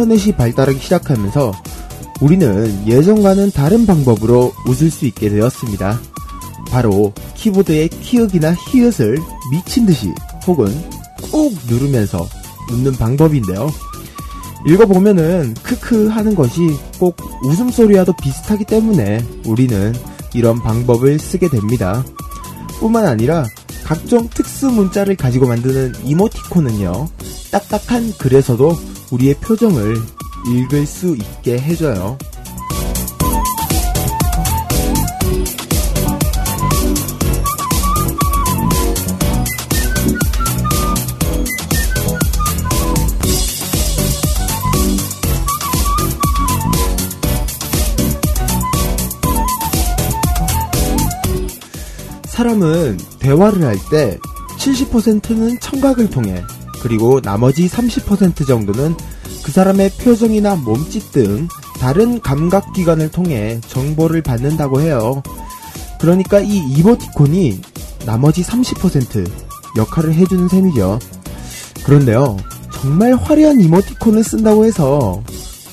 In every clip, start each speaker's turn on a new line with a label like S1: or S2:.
S1: 인터넷이 발달하기 시작하면서 우리는 예전과는 다른 방법으로 웃을 수 있게 되었습니다. 바로 키보드의 키읔이나 히읗을 미친 듯이 혹은 꾹 누르면서 웃는 방법인데요. 읽어보면은 크크 하는 것이 꼭 웃음소리와도 비슷하기 때문에 우리는 이런 방법을 쓰게 됩니다. 뿐만 아니라 각종 특수 문자를 가지고 만드는 이모티콘은요, 딱딱한 글에서도 우리의 표정을 읽을 수 있게 해줘요. 사람은 대화를 할 때 70%는 청각을 통해 그리고 나머지 30% 정도는 그 사람의 표정이나 몸짓 등 다른 감각기관을 통해 정보를 받는다고 해요. 그러니까 이 이모티콘이 나머지 30% 역할을 해주는 셈이죠. 그런데요, 정말 화려한 이모티콘을 쓴다고 해서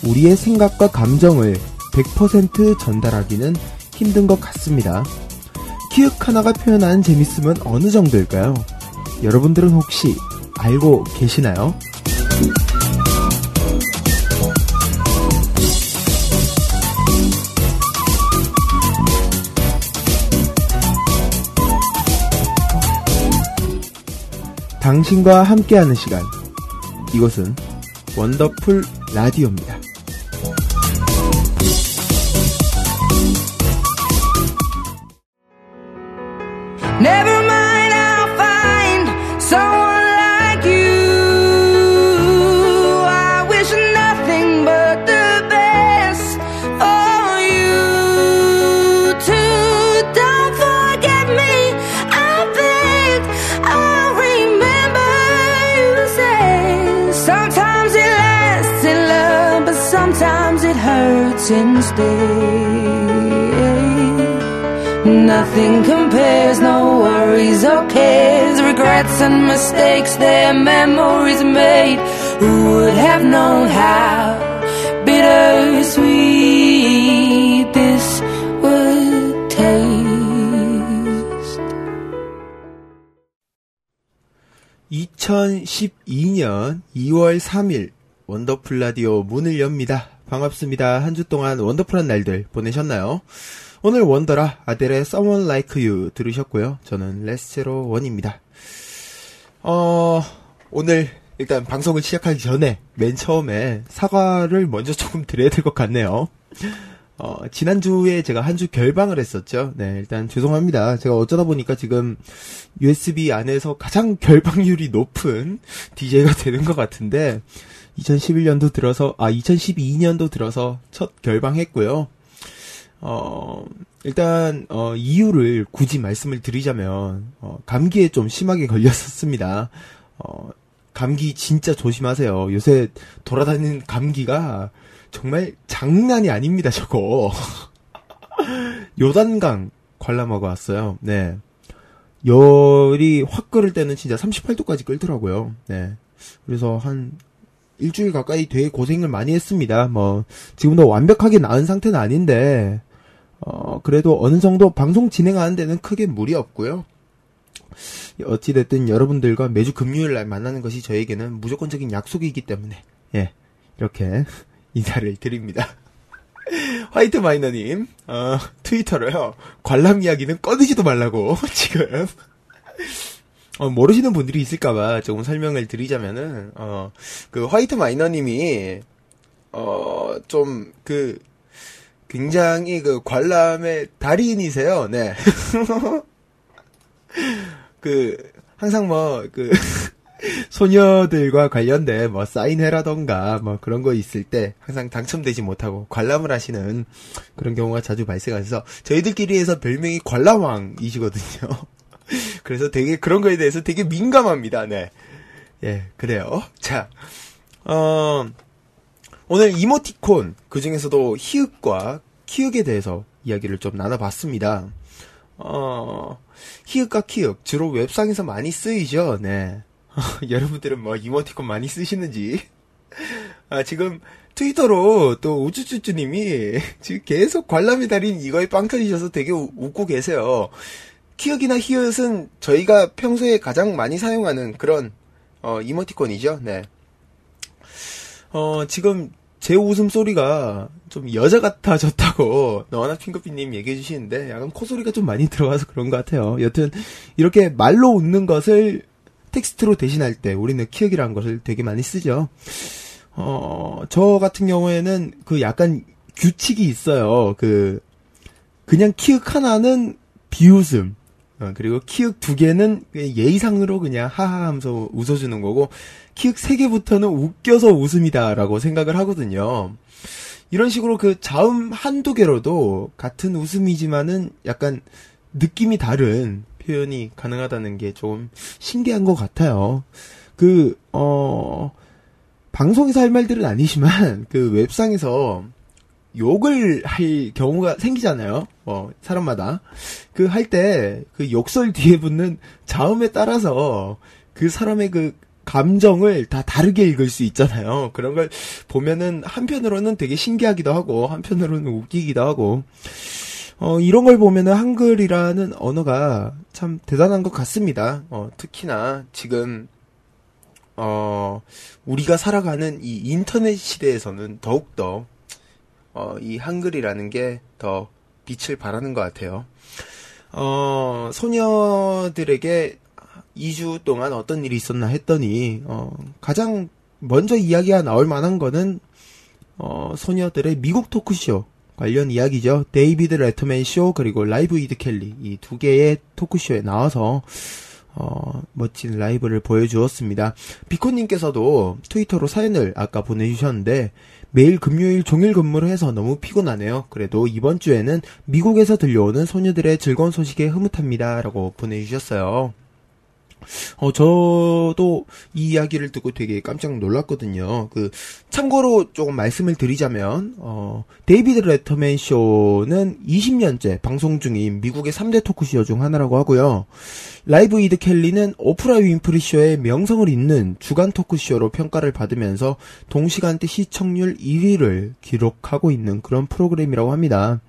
S1: 우리의 생각과 감정을 100% 전달하기는 힘든 것 같습니다. 키읔 하나가 표현하는 재밌음은 어느 정도일까요? 여러분들은 혹시 알고 계시나요? 당신과 함께하는 시간. 이곳은 원더풀 라디오입니다.
S2: Hurts instead. Nothing compares, no worries or cares, regrets and mistakes, their memories made. Who would have known how bittersweet this would taste?
S1: 2012년 2월 3일 원더풀 라디오 문을 엽니다. 반갑습니다. 한 주 동안 원더풀한 날들 보내셨나요? 오늘 원더라 아델의 Someone Like You 들으셨고요. 저는 레스체로 원입니다. 어, 오늘 일단 방송을 시작하기 전에 맨 처음에 사과를 먼저 조금 드려야 될 것 같네요. 어, 지난주에 제가 한 주 결방을 했었죠. 네, 일단 죄송합니다. 제가 어쩌다 보니까 지금 USB 안에서 가장 결방률이 높은 DJ가 되는 것 같은데, 2011년도 들어서, 아, 2012년도 들어서 첫 결방했고요. 어, 일단, 어, 이유를 굳이 말씀을 드리자면, 어, 감기에 좀 심하게 걸렸었습니다. 어, 감기 진짜 조심하세요. 요새 돌아다니는 감기가 정말 장난이 아닙니다, 저거. 요단강 관람하고 왔어요. 네. 열이 확 끓을 때는 진짜 38도까지 끓더라고요. 네. 그래서 한 일주일 가까이 되게 고생을 많이 했습니다. 뭐, 지금도 완벽하게 나은 상태는 아닌데, 어, 그래도 어느 정도 방송 진행하는 데는 크게 무리 없고요. 어찌 됐든 여러분들과 매주 금요일 날 만나는 것이 저에게는 무조건적인 약속이기 때문에, 예, 이렇게 인사를 드립니다. 화이트 마이너님, 어, 트위터로요, 관람 이야기는 꺼내지도 말라고, 지금. 어, 모르시는 분들이 있을까봐 조금 설명을 드리자면은, 어, 그 화이트 마이너님이, 어, 좀, 그, 굉장히 그 관람의 달인이세요, 네. 그, 항상 뭐, 그, 소녀들과 관련된 뭐 사인회라던가 뭐 그런 거 있을 때 항상 당첨되지 못하고 관람을 하시는 그런 경우가 자주 발생해서 저희들끼리 해서 별명이 관람왕이시거든요. 그래서 되게 그런 거에 대해서 되게 민감합니다. 네. 예, 그래요. 자, 어, 오늘 이모티콘, 그 중에서도 히읗과 키읔에 대해서 이야기를 좀 나눠봤습니다. 어, 히읗과 키읔, 주로 웹상에서 많이 쓰이죠, 네. 여러분들은 뭐 이모티콘 많이 쓰시는지. 아, 지금 트위터로 또 우쭈쭈쭈님이 지금 계속 관람의 달인 이거에 빵 터지셔서 되게 우, 웃고 계세요. 키읔이나 히읗은 저희가 평소에 가장 많이 사용하는 그런 어, 이모티콘이죠. 네. 어, 지금 제 웃음소리가 좀 여자 같아졌다고 너나 핑크피님 얘기해 주시는데 약간 코소리가 좀 많이 들어가서 그런 것 같아요. 여튼 이렇게 말로 웃는 것을 텍스트로 대신할 때 우리는 키읔이라는 것을 되게 많이 쓰죠. 어, 저 같은 경우에는 그 약간 규칙이 있어요. 그, 그냥 키읔 하나는 비웃음. 어, 그리고 키읔 두 개는 예의상으로 그냥 하하 하면서 웃어주는 거고, 키읔 세 개부터는 웃겨서 웃음이다라고 생각을 하거든요. 이런 식으로 그 자음 한두 개로도 같은 웃음이지만은 약간 느낌이 다른 표현이 가능하다는 게 좀 신기한 것 같아요. 그, 어, 방송에서 할 말들은 아니지만, 그 웹상에서 욕을 할 경우가 생기잖아요. 어, 사람마다. 그 할 때, 그 욕설 뒤에 붙는 자음에 따라서 그 사람의 그 감정을 다 다르게 읽을 수 있잖아요. 그런 걸 보면은 한편으로는 되게 신기하기도 하고, 한편으로는 웃기기도 하고, 어, 이런 걸 보면은 한글이라는 언어가 참 대단한 것 같습니다. 어, 특히나 지금, 어, 우리가 살아가는 이 인터넷 시대에서는 더욱더, 어, 이 한글이라는 게 더 빛을 발하는 것 같아요. 어, 소녀들에게 2주 동안 어떤 일이 있었나 했더니, 어, 가장 먼저 이야기가 나올 만한 거는, 어, 소녀들의 미국 토크쇼 관련 이야기죠. 데이비드 레터맨 쇼 그리고 Live with Kelly 이 두 개의 토크쇼에 나와서 어, 멋진 라이브를 보여주었습니다. 비코님께서도 트위터로 사연을 아까 보내주셨는데 매일 금요일 종일 근무를 해서 너무 피곤하네요. 그래도 이번 주에는 미국에서 들려오는 소녀들의 즐거운 소식에 흐뭇합니다 라고 보내주셨어요. 어, 저도 이 이야기를 듣고 되게 깜짝 놀랐거든요. 그, 참고로 조금 말씀을 드리자면, 어, 데이비드 레터맨 쇼는 20년째 방송 중인 미국의 3대 토크쇼 중 하나라고 하고요. Live with Kelly는 오프라 윈프리 쇼의 명성을 잇는 주간 토크쇼로 평가를 받으면서 동시간대 시청률 1위를 기록하고 있는 그런 프로그램이라고 합니다.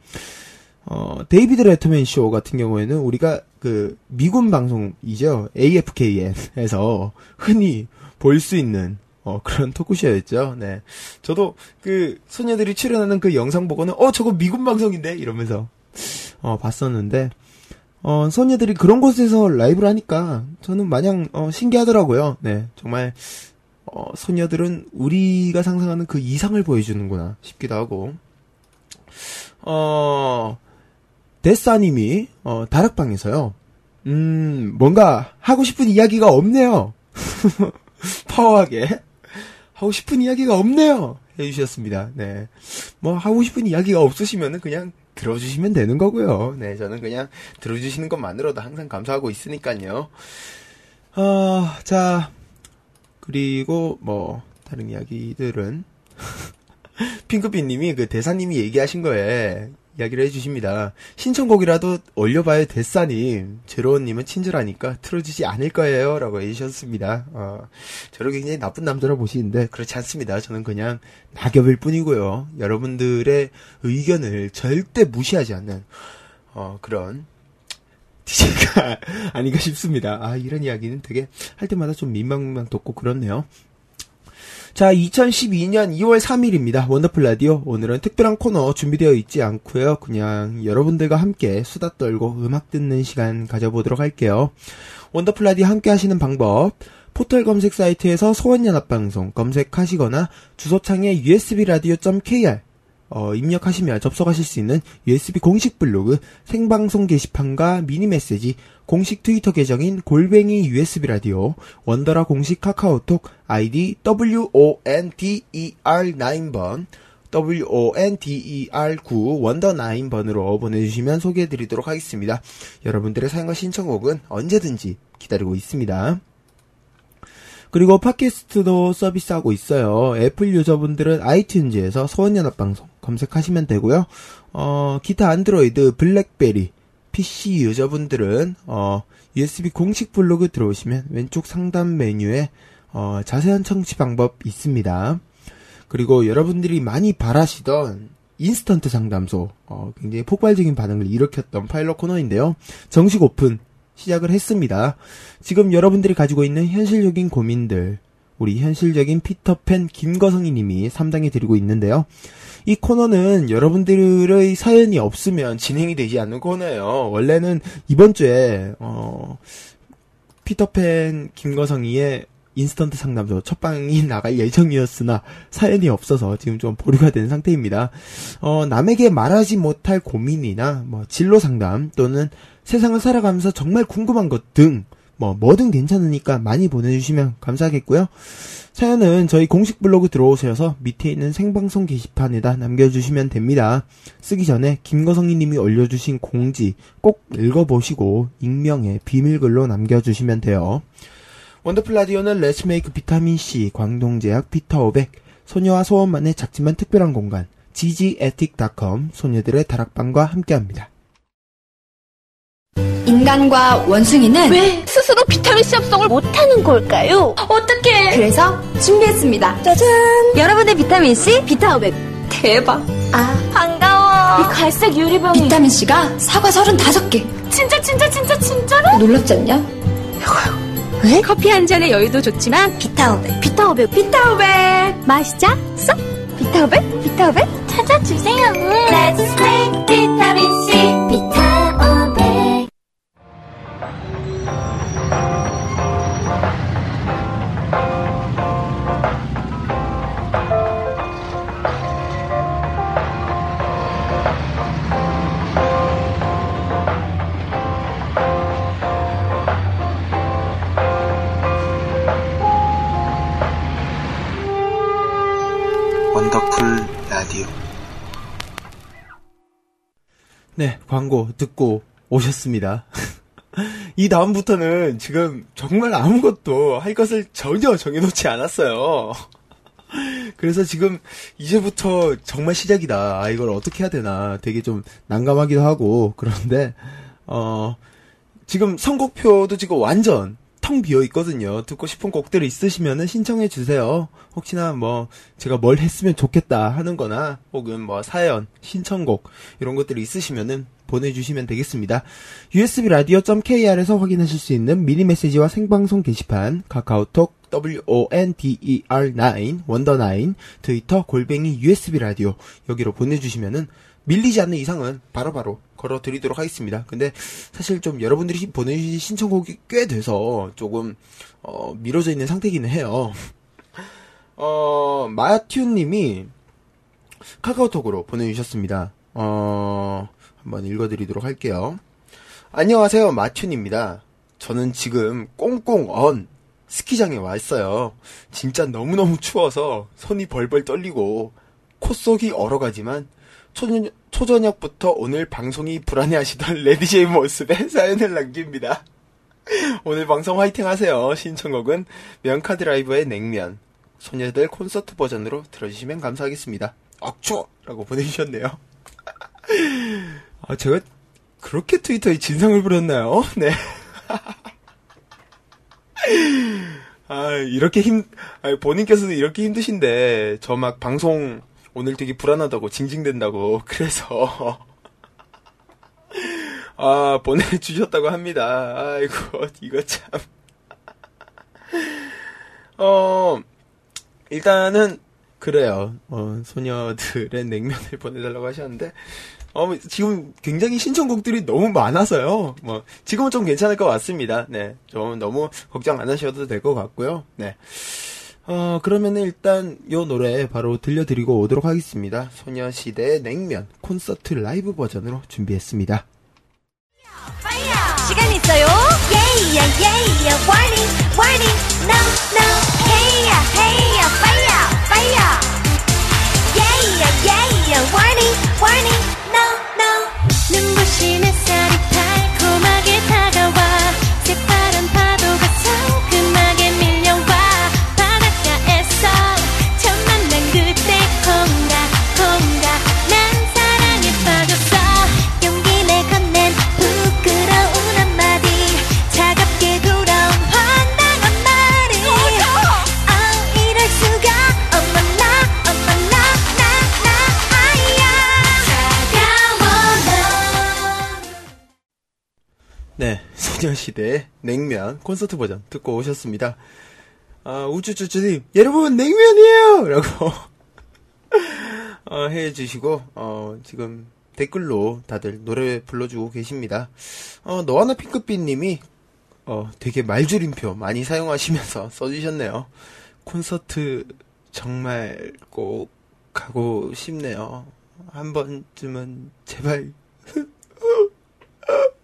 S1: 어, 데이비드 레터맨 쇼 같은 경우에는 우리가 그 미군 방송이죠. AFKN에서 흔히 볼 수 있는 어, 그런 토크쇼였죠. 네. 저도 그 소녀들이 출연하는 그 영상 보고는 어, 저거 미군 방송인데 이러면서 어, 봤었는데 어, 소녀들이 그런 곳에서 라이브를 하니까 저는 마냥 어, 신기하더라고요. 네. 정말 어, 소녀들은 우리가 상상하는 그 이상을 보여주는구나 싶기도 하고 어, 데사님이 어, 다락방에서요. 음, 뭔가 하고 싶은 이야기가 없네요. 파워하게 하고 싶은 이야기가 없네요. 해주셨습니다. 네, 뭐 하고 싶은 이야기가 없으시면은 그냥 들어주시면 되는 거고요. 네, 저는 그냥 들어주시는 것만으로도 항상 감사하고 있으니까요. 어, 자, 그리고 뭐 다른 이야기들은 핑크빛님이 그 대사님이 얘기하신 거에 이야기를 해주십니다. 신청곡이라도 올려봐요, 데사님. 제로원님은 친절하니까 틀어주지 않을 거예요. 라고 해주셨습니다. 어, 저를 굉장히 나쁜 남자로 보시는데, 그렇지 않습니다. 저는 그냥 낙엽일 뿐이고요. 여러분들의 의견을 절대 무시하지 않는, 어, 그런 DJ가 아닌가 싶습니다. 아, 이런 이야기는 되게 할 때마다 좀 민망민망 돋고 그렇네요. 자, 2012년 2월 3일입니다. 원더풀 라디오. 오늘은 특별한 코너 준비되어 있지 않고요. 그냥 여러분들과 함께 수다 떨고 음악 듣는 시간 가져보도록 할게요. 원더풀 라디오 함께 하시는 방법. 포털 검색 사이트에서 소원연합방송 검색하시거나 주소창에 usbradio.kr 어, 입력하시면 접속하실 수 있는 USB 공식 블로그, 생방송 게시판과 미니 메시지, 공식 트위터 계정인 골뱅이 USB 라디오, 원더라 공식 카카오톡 아이디 WONDER9번, WONDER9 wonder 9번으로 보내주시면 소개해드리도록 하겠습니다. 여러분들의 사연과 신청곡은 언제든지 기다리고 있습니다. 그리고 팟캐스트도 서비스하고 있어요. 애플 유저분들은 아이튠즈에서 소원연합방송 검색하시면 되고요. 어, 기타 안드로이드, 블랙베리, PC 유저분들은 어, USB 공식 블로그 들어오시면 왼쪽 상단 메뉴에 어, 자세한 청취 방법 있습니다. 그리고 여러분들이 많이 바라시던 인스턴트 상담소 어, 굉장히 폭발적인 반응을 일으켰던 파일럿 코너인데요. 정식 오픈 시작을 했습니다. 지금 여러분들이 가지고 있는 현실적인 고민들, 우리 현실적인 피터팬 김거성이 님이 상담해 드리고 있는데요. 이 코너는 여러분들의 사연이 없으면 진행이 되지 않는 코너예요. 원래는 이번 주에, 어, 피터팬 김거성이의 인스턴트 상담소 첫 방이 나갈 예정이었으나 사연이 없어서 지금 좀 보류가 된 상태입니다. 어, 남에게 말하지 못할 고민이나 뭐 진로 상담 또는 세상을 살아가면서 정말 궁금한 것 등, 뭐, 뭐든 괜찮으니까 많이 보내주시면 감사하겠고요. 사연은 저희 공식 블로그 들어오셔서 밑에 있는 생방송 게시판에다 남겨주시면 됩니다. 쓰기 전에 김거성이 님이 올려주신 공지 꼭 읽어보시고 익명의 비밀글로 남겨주시면 돼요. 원더풀 라디오는 레츠메이크 비타민C, 광동제약 피터500, 소녀와 소원만의 작지만 특별한 공간, ggetic.com, 소녀들의 다락방과 함께합니다.
S3: 인간과 원숭이는
S4: 왜 스스로 비타민C 합성을 못하는 걸까요? 어떻게?
S3: 그래서 준비했습니다.
S4: 짜잔!
S3: 여러분의 비타민C
S4: 비타500
S3: 대박.
S4: 아 반가워. 이 갈색 유리병이
S3: 비타민C가 사과 35개.
S4: 진짜 진짜 진짜 진짜로?
S3: 놀랍지 않냐?
S4: 왜?
S3: 커피 한 잔의 여유도 좋지만 비타500.
S4: 비타500
S3: 비타500 마시자. 쏙. 비타500 비타500
S4: 찾아주세요. Let's make 비타민C
S5: 원더풀 라디오.
S1: 네, 광고 듣고 오셨습니다. 이 다음부터는 지금 정말 아무것도 할 것을 전혀 정해놓지 않았어요. 그래서 지금 이제부터 정말 시작이다. 아, 이걸 어떻게 해야 되나 되게 좀 난감하기도 하고 그런데 어 지금 선곡표도 지금 완전 텅 비어 있거든요. 듣고 싶은 곡들 있으시면은 신청해 주세요. 혹시나 뭐 제가 뭘 했으면 좋겠다 하는 거나 혹은 뭐 사연, 신청곡 이런 것들이 있으시면은 보내주시면 되겠습니다. usb radio.kr에서 확인하실 수 있는 미니 메시지와 생방송 게시판, 카카오톡 WONDER9, 원더9, 트위터 골뱅이 USB 라디오 여기로 보내주시면은 밀리지 않는 이상은 바로바로 걸어 드리도록 하겠습니다. 근데 사실 좀 여러분들이 보내주신 신청곡이 꽤 돼서 조금 어, 미뤄져 있는 상태기는 해요. 어, 마튜님이 카카오톡으로 보내주셨습니다. 어, 한번 읽어드리도록 할게요. 안녕하세요, 마튜입니다. 저는 지금 꽁꽁 언 스키장에 와 있어요. 진짜 너무너무 추워서 손이 벌벌 떨리고 콧속이 얼어가지만 초저녁, 초저녁부터 오늘 방송이 불안해하시던 레디제이 모습에 사연을 남깁니다. 오늘 방송 화이팅 하세요. 신청곡은 명카드 라이브의 냉면. 소녀들 콘서트 버전으로 들어주시면 감사하겠습니다. 억초! 라고 보내주셨네요. 아, 제가 그렇게 트위터에 진상을 부렸나요? 네. 아, 이렇게 힘, 아, 본인께서도 이렇게 힘드신데, 저 막 방송 오늘 되게 불안하다고, 징징댄다고, 그래서. 아, 보내주셨다고 합니다. 아이고, 이거 참. 어, 일단은, 그래요. 어, 소녀들의 냉면을 보내달라고 하셨는데, 어, 지금 굉장히 신청곡들이 너무 많아서요. 뭐, 지금은 좀 괜찮을 것 같습니다. 네. 좀 너무 걱정 안 하셔도 될 것 같고요. 네. 어, 그러면 일단 요 노래 바로 들려드리고 오도록 하겠습니다. 소녀시대의 냉면 콘서트 라이브 버전으로 준비했습니다.
S3: 시간 있어요? 예이야 예이야 warning warning. No no. 헤이야 헤이야 fire fire 예이야 예이야 warning warning. No no. 눈부신 햇살이
S1: 소녀시대 냉면 콘서트 버전 듣고 오셨습니다. 아, 우쭈쭈쭈님, 여러분 냉면이에요! 라고 어, 해주시고, 어, 지금 댓글로 다들 노래 불러주고 계십니다. 어, 너하나 핑크빛님이, 어, 되게 말줄임표 많이 사용하시면서 써주셨네요. 콘서트 정말 꼭 가고 싶네요. 한 번쯤은 제발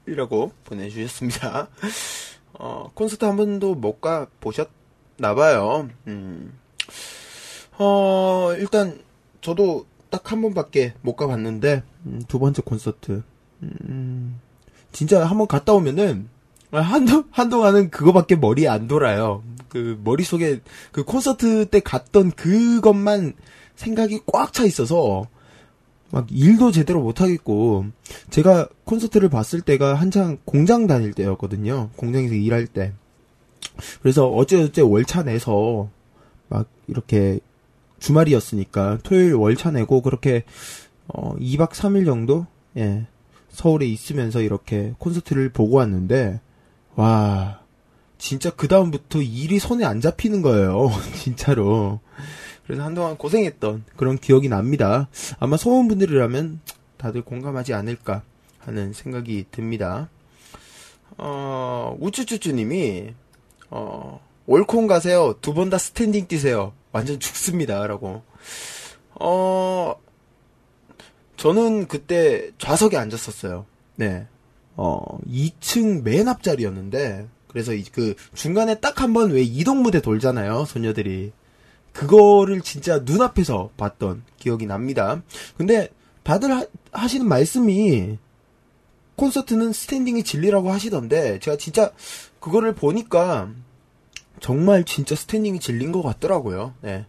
S1: 이라고 보내주셨습니다. 어, 콘서트 한 번도 못 가 보셨나봐요. 음. 어, 일단, 저도 딱 한 번밖에 못 가봤는데, 음, 두 번째 콘서트. 음, 진짜 한 번 갔다 오면은, 아, 한도, 한동안은 그거밖에 머리에 안 돌아요. 그, 머릿속에, 그 콘서트 때 갔던 그것만 생각이 꽉 차 있어서, 막 일도 제대로 못 하겠고 제가 콘서트를 봤을 때가 한창 공장 다닐 때였거든요. 공장에서 일할 때. 그래서 어째어째 월차 내서 막 이렇게 주말이었으니까 토요일 월차 내고 그렇게 어 2박 3일 정도 예. 서울에 있으면서 이렇게 콘서트를 보고 왔는데 와 진짜 그 다음부터 일이 손에 안 잡히는 거예요. 진짜로. 그래서 한동안 고생했던 그런 기억이 납니다. 아마 소원분들이라면 다들 공감하지 않을까 하는 생각이 듭니다. 어, 우쭈쭈쭈님이, 어, 올콘 가세요. 두 번 다 스탠딩 뛰세요. 완전 죽습니다. 라고. 어, 저는 그때 좌석에 앉았었어요. 네. 어, 2층 맨 앞자리였는데, 그래서 이, 그, 중간에 딱 한 번 왜 이동 무대 돌잖아요. 소녀들이. 그거를 진짜 눈앞에서 봤던 기억이 납니다. 근데 다들 하, 하시는 말씀이 콘서트는 스탠딩이 진리라고 하시던데 제가 진짜 그거를 보니까 정말 진짜 스탠딩이 진리인 것 같더라고요. 네.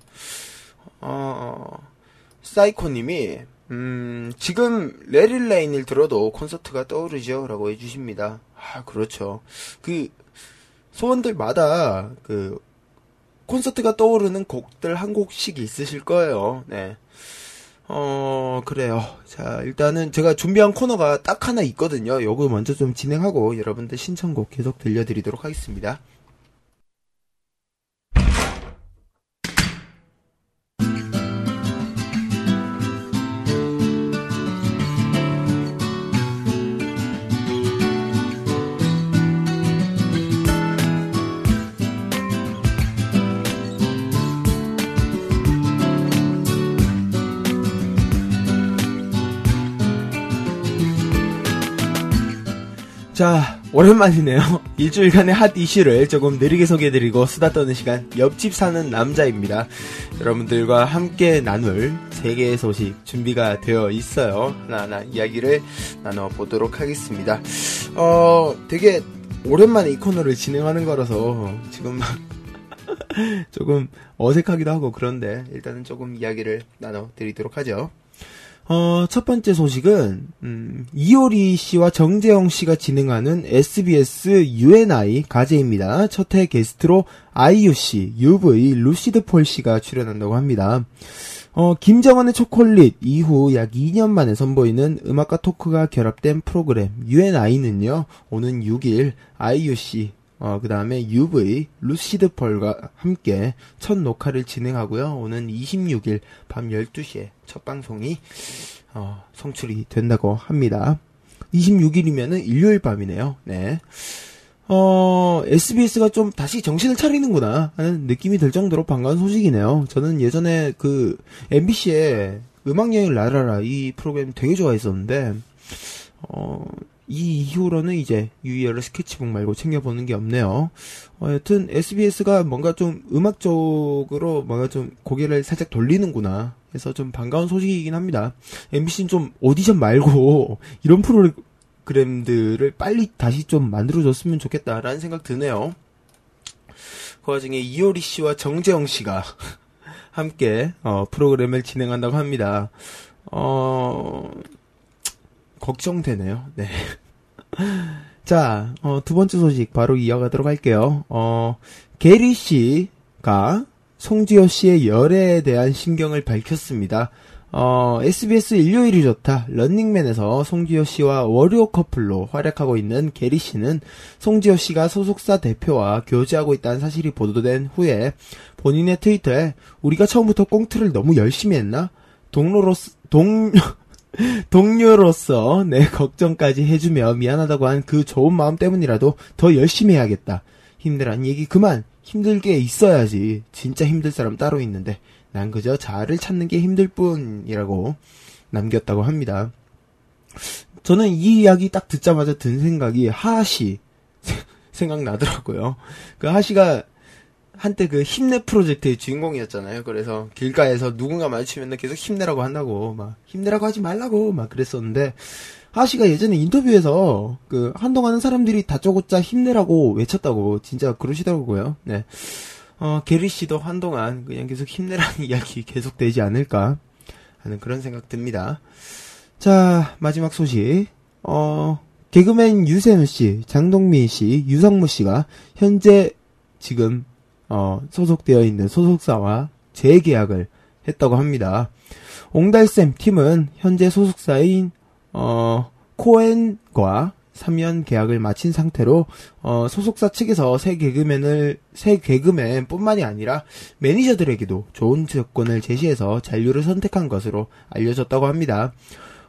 S1: 어, 사이코님이 음, 지금 Let It Rain을 들어도 콘서트가 떠오르죠? 라고 해주십니다. 아, 그렇죠. 그, 소원들마다 그 콘서트가 떠오르는 곡들 한 곡씩 있으실 거예요. 네. 어, 그래요. 자, 일단은 제가 준비한 코너가 딱 하나 있거든요. 요거 먼저 좀 진행하고 여러분들 신청곡 계속 들려드리도록 하겠습니다. 자, 오랜만이네요. 일주일간의 핫 이슈를 조금 느리게 소개해드리고 수다 떠는 시간, 옆집 사는 남자입니다. 여러분들과 함께 나눌 세 개의 소식 준비가 되어 있어요. 하나하나 이야기를 나눠보도록 하겠습니다. 어, 되게 오랜만에 이 코너를 진행하는 거라서 지금 막 조금 어색하기도 하고 그런데 일단은 조금 이야기를 나눠드리도록 하죠. 어, 첫 번째 소식은, 음, 이효리 씨와 정재영 씨가 진행하는 SBS UNI 가제입니다. 첫해 게스트로 아이유 씨, UV, 루시드 폴 씨가 출연한다고 합니다. 어, 김정은의 초콜릿 이후 약 2년 만에 선보이는 음악과 토크가 결합된 프로그램 UNI는요, 오는 6일 IUC, 어, 그 다음에 UV, 루시드 펄과 함께 첫 녹화를 진행하고요. 오는 26일 밤 12시에 첫 방송이, 어, 송출이 된다고 합니다. 26일이면은 일요일 밤이네요. 네. 어, SBS가 좀 다시 정신을 차리는구나 하는 느낌이 들 정도로 반가운 소식이네요. 저는 예전에 그 MBC의 음악여행 라라라 이 프로그램 되게 좋아했었는데, 어, 이 이후로는 이제 유이열의 스케치북 말고 챙겨보는 게 없네요. 어, 여튼 SBS가 뭔가 좀 음악 쪽으로 뭔가 좀 고개를 살짝 돌리는구나 해서 좀 반가운 소식이긴 합니다. MBC는 좀 오디션 말고 이런 프로그램들을 빨리 다시 좀 만들어줬으면 좋겠다라는 생각 드네요. 그 와중에 이효리 씨와 정재영 씨가 함께 어, 프로그램을 진행한다고 합니다. 어, 걱정되네요. 네. 자, 어, 두 번째 소식 바로 이어가도록 할게요. 어, 게리 씨가 송지효 씨의 열애에 대한 심경을 밝혔습니다. 어, SBS 일요일이 좋다. 런닝맨에서 송지효 씨와 월요 커플로 활약하고 있는 게리 씨는 송지효 씨가 소속사 대표와 교제하고 있다는 사실이 보도된 후에 본인의 트위터에 우리가 처음부터 꽁트를 너무 열심히 했나? 동료로서, 동, 동료로서 내 걱정까지 해주며 미안하다고 한 그 좋은 마음 때문이라도 더 열심히 해야겠다. 힘내란 얘기 그만. 힘들게 있어야지. 진짜 힘들 사람 따로 있는데 난 그저 자아를 찾는 게 힘들 뿐이라고 남겼다고 합니다. 저는 이 이야기 딱 듣자마자 든 생각이 하하 씨 생각나더라고요. 그 하하씨가 한때 그 힘내 프로젝트의 주인공이었잖아요. 그래서 길가에서 누군가 마주치면 계속 힘내라고 한다고 막 힘내라고 하지 말라고 막 그랬었는데 하씨가 예전에 인터뷰에서 그 한동안은 사람들이 다짜고짜 힘내라고 외쳤다고 진짜 그러시더라고요. 네. 어, 게리 씨도 한동안 그냥 계속 힘내라는 이야기 계속 되지 않을까 하는 그런 생각 듭니다. 자, 마지막 소식. 어, 개그맨 유세윤 씨, 장동민 씨, 유성무 씨가 현재 지금 어, 소속되어 있는 소속사와 재계약을 했다고 합니다. 옹달샘 팀은 현재 소속사인 어, 코엔과 3년 계약을 마친 상태로 어, 소속사 측에서 새 개그맨을 새 개그맨뿐만이 아니라 매니저들에게도 좋은 조건을 제시해서 잔류를 선택한 것으로 알려졌다고 합니다.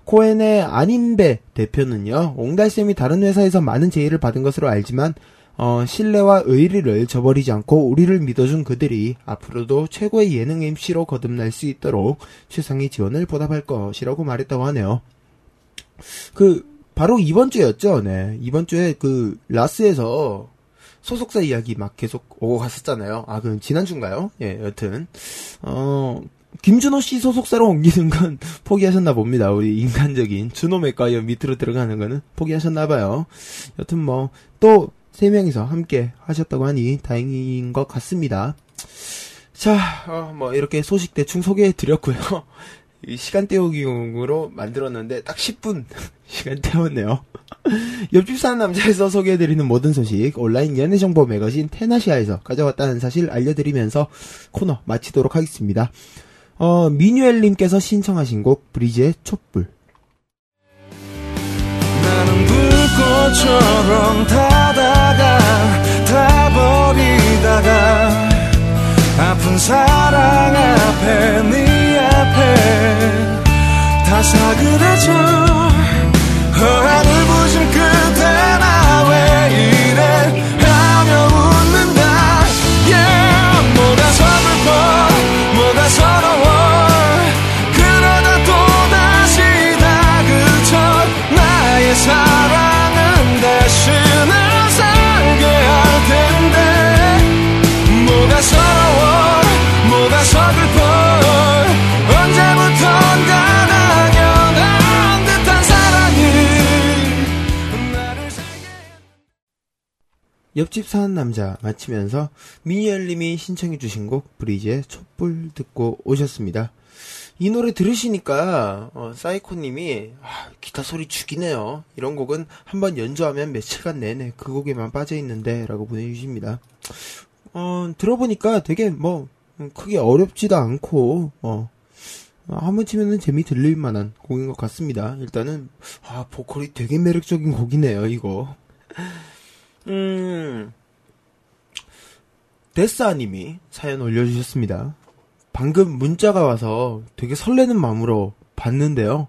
S1: 코엔의 안인배 대표는요, 옹달샘이 다른 회사에서 많은 제의를 받은 것으로 알지만 어, 신뢰와 의리를 저버리지 않고 우리를 믿어준 그들이 앞으로도 최고의 예능 MC로 거듭날 수 있도록 최상의 지원을 보답할 것이라고 말했다고 하네요. 그 바로 이번 주였죠. 네. 이번 주에 그 라스에서 소속사 이야기 막 계속 오고 갔었잖아요. 아, 그 지난주인가요? 예, 여튼 어 김준호 씨 소속사로 옮기는 건 포기하셨나 봅니다. 우리 인간적인 준호 맥과이어 밑으로 들어가는 거는 포기하셨나 봐요. 여튼 뭐 또 세 명이서 함께 하셨다고 하니 다행인 것 같습니다. 자, 어, 뭐 이렇게 소식 대충 소개해 드렸고요. 이 시간 때우기용으로 만들었는데 딱 10분 시간 때웠네요. 옆집 사는 남자에서 소개해드리는 모든 소식 온라인 연애 정보 매거진 테나시아에서 가져왔다는 사실 알려드리면서 코너 마치도록 하겠습니다. 어, 미뉴엘님께서 신청하신 곡 브리즈의 촛불
S6: 불꽃처럼 타다가 타버리다가 아픈 사랑 앞에 네 앞에 다 사그라져 허하늘 부신 그대 나왜 이래 하며 웃는다. Yeah 뭐가 서글퍼 뭐가 서러워. 그러다 또다시 다 그쳐 나의 사
S1: 옆집 사는 남자 마치면서 미니엘님이 신청해주신 곡 브리즈의 촛불 듣고 오셨습니다. 이 노래 들으시니까 어, 사이코님이 아, 기타 소리 죽이네요. 이런 곡은 한번 연주하면 며칠간 내내 그 곡에만 빠져 있는데라고 보내주십니다. 어, 들어보니까 되게 뭐 음, 크게 어렵지도 않고 어, 어, 한번 치면은 재미 들릴 만한 곡인 것 같습니다. 일단은 아 보컬이 되게 매력적인 곡이네요. 이거. 음. 데스아님이 사연 올려주셨습니다. 방금 문자가 와서 되게 설레는 마음으로 봤는데요.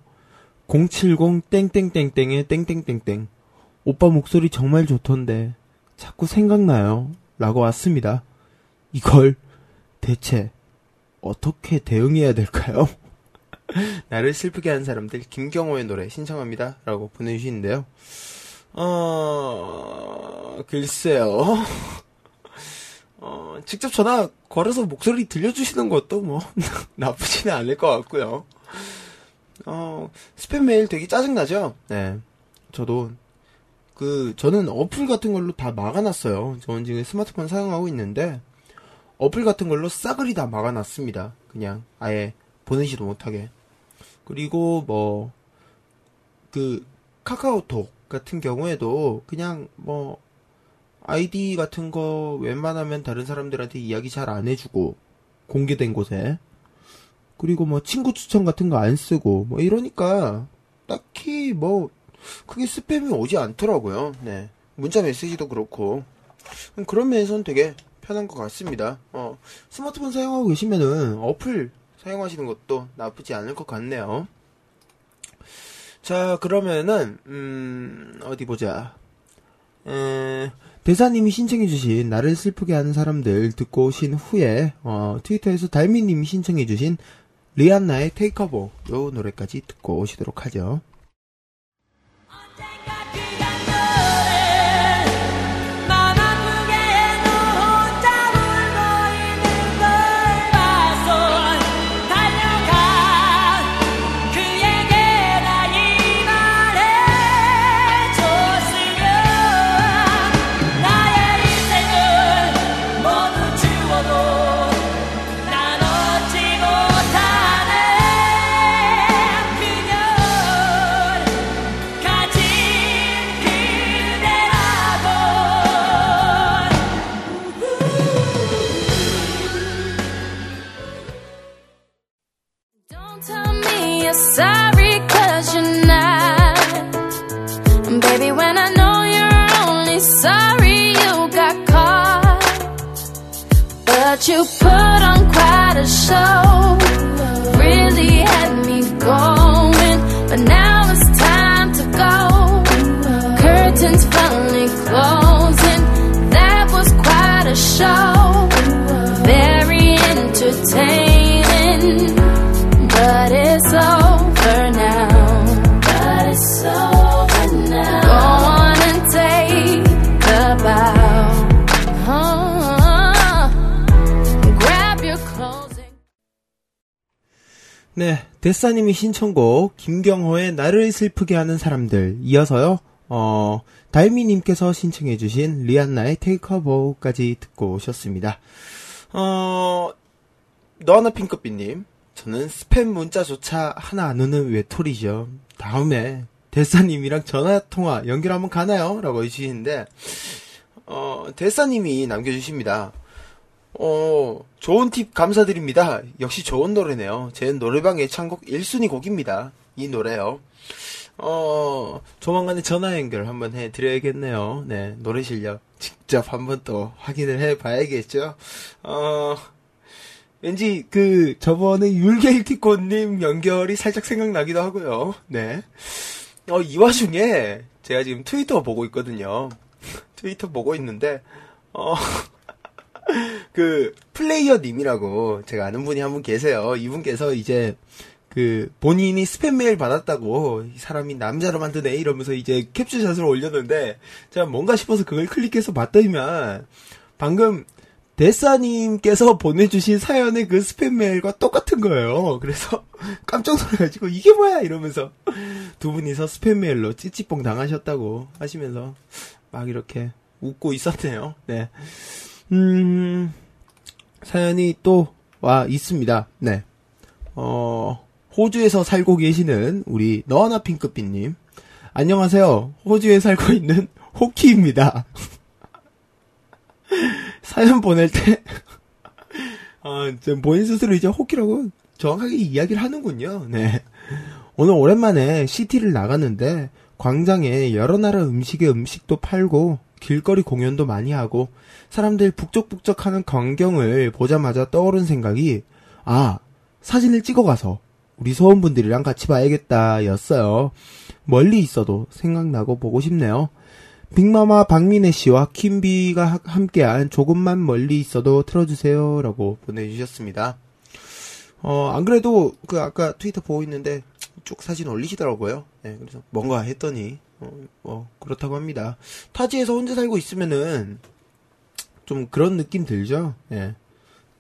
S1: 070 땡땡땡땡의 땡땡땡땡. 오빠 목소리 정말 좋던데 자꾸 생각나요. 라고 왔습니다. 이걸 대체 어떻게 대응해야 될까요? 나를 슬프게 하는 사람들 김경호의 노래 신청합니다. 라고 보내주시는데요. 어, 글쎄요. 어, 직접 전화 걸어서 목소리 들려주시는 것도 뭐, 나쁘지는 않을 것 같고요. 어, 스팸 메일 되게 짜증나죠? 네. 저도, 그, 저는 어플 같은 걸로 다 막아놨어요. 저는 지금 스마트폰 사용하고 있는데, 어플 같은 걸로 싸그리 다 막아놨습니다. 그냥, 아예 보내지도 못하게. 그리고 뭐, 그, 카카오톡 같은 경우에도 그냥 뭐, 아이디 같은 거 웬만하면 다른 사람들한테 이야기 잘 안 해주고, 공개된 곳에. 그리고 뭐 친구 추천 같은 거 안 쓰고, 뭐 이러니까, 딱히 뭐, 크게 스팸이 오지 않더라고요. 네. 문자 메시지도 그렇고. 음, 그런 면에서는 되게 편한 것 같습니다. 어, 스마트폰 사용하고 계시면은 어플 사용하시는 것도 나쁘지 않을 것 같네요. 자, 그러면은, 음, 어디 보자. 에, 대사님이 신청해주신 나를 슬프게 하는 사람들 듣고 오신 후에, 어, 트위터에서 달미님이 신청해주신 리안나의 테이커보, 요 노래까지 듣고 오시도록 하죠.
S3: 네,
S1: 데사님이 신청곡 김경호의 나를 슬프게 하는 사람들 이어서요. 어, 달미님께서 신청해주신 리안나의 테이크어보까지 듣고 오셨습니다. 어, 너하나 핑크빛님, 저는 스팸 문자조차 하나 안 오는 외톨이죠. 다음에 데사님이랑 전화 통화 연결 한번 가나요? 라고 해주시는데, 어, 데사님이 남겨주십니다. 어, 좋은 팁 감사드립니다. 역시 좋은 노래네요. 제 노래방 애창곡 1순위 곡입니다. 이 노래요. 어, 조만간에 전화 연결 한번 해 드려야겠네요. 네, 노래 실력 직접 한번 또 확인을 해 봐야겠죠. 어, 왠지 그 저번에 율게일티꽃님 연결이 살짝 생각나기도 하고요. 네. 어, 이 와중에 제가 지금 트위터 보고 있거든요. 트위터 보고 있는데, 어, 그 플레이어님이라고 제가 아는 분이 한 분 계세요. 이분께서 이제 그 본인이 스팸 메일 받았다고 이 사람이 남자로 만드네 이러면서 이제 캡처샷을 올렸는데 제가 뭔가 싶어서 그걸 클릭해서 봤더니만 방금 데사님께서 보내주신 사연의 그 스팸 메일과 똑같은 거예요. 그래서 깜짝 놀라가지고 이게 뭐야 이러면서 두 분이서 스팸 메일로 찌찌뽕 당하셨다고 하시면서 막 이렇게 웃고 있었네요. 네. 음, 사연이 또 와 있습니다. 네. 어, 호주에서 살고 계시는 우리 너하나 핑크빛님. 안녕하세요. 호주에 살고 있는 호키입니다. 사연 보낼 때, 아, 좀 본인 스스로 이제 호키라고 정확하게 이야기를 하는군요. 네. 오늘 오랜만에 시티를 나갔는데 광장에 여러 나라 음식의 음식도 팔고 길거리 공연도 많이 하고 사람들 북적북적하는 광경을 보자마자 떠오른 생각이 아 사진을 찍어가서 우리 소원분들이랑 같이 봐야겠다 였어요. 멀리 있어도 생각나고 보고 싶네요. 빅마마 박민혜 씨와 킴비가 하- 함께한 조금만 멀리 있어도 틀어주세요 라고 보내주셨습니다. 어, 안 그래도 그 아까 트위터 보고 있는데 쭉 사진 올리시더라고요. 네, 그래서 뭔가 했더니 어, 뭐 그렇다고 합니다. 타지에서 혼자 살고 있으면은 좀 그런 느낌 들죠. 예.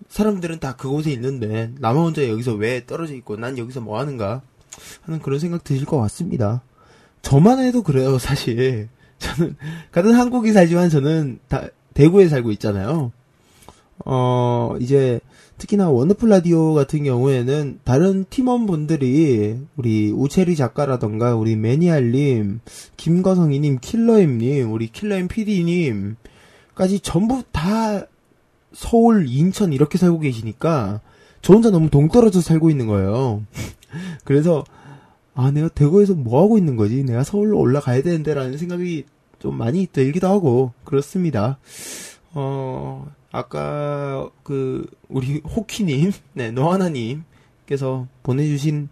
S1: 사람들은 다 그곳에 있는데 나만 혼자 여기서 왜 떨어져 있고 난 여기서 뭐 하는가 하는 그런 생각 드실 것 같습니다. 저만 해도 그래요, 사실. 저는 같은 한국에 살지만 저는 다 대구에 살고 있잖아요. 어, 이제 특히나 원더풀 라디오 같은 경우에는 다른 팀원분들이 우리 우체리 작가라던가 우리 매니알님, 김거성이님, 킬러임님, 우리 킬러임 PD님까지 전부 다 서울, 인천 이렇게 살고 계시니까 저 혼자 너무 동떨어져 살고 있는 거예요. 그래서 아 내가 대구에서 뭐 하고 있는 거지? 내가 서울로 올라가야 되는데라는 생각이 좀 많이 들기도 하고 그렇습니다. 어 아까 그 우리 호키님, 네 노하나님께서 보내주신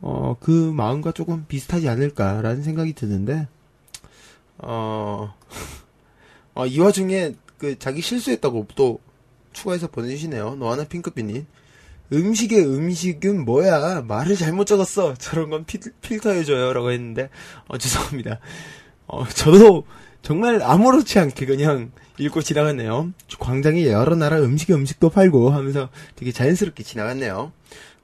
S1: 어 그 마음과 조금 비슷하지 않을까라는 생각이 드는데 어, 어, 이 와중에 그 자기 실수했다고 또 추가해서 보내주시네요. 노하나 핑크빛님. 음식의 음식은 뭐야? 말을 잘못 적었어. 저런 건 필, 필터해줘요. 라고 했는데, 어, 죄송합니다. 어, 저도 정말 아무렇지 않게 그냥 읽고 지나갔네요. 광장에 여러 나라 음식의 음식도 팔고 하면서 되게 자연스럽게 지나갔네요.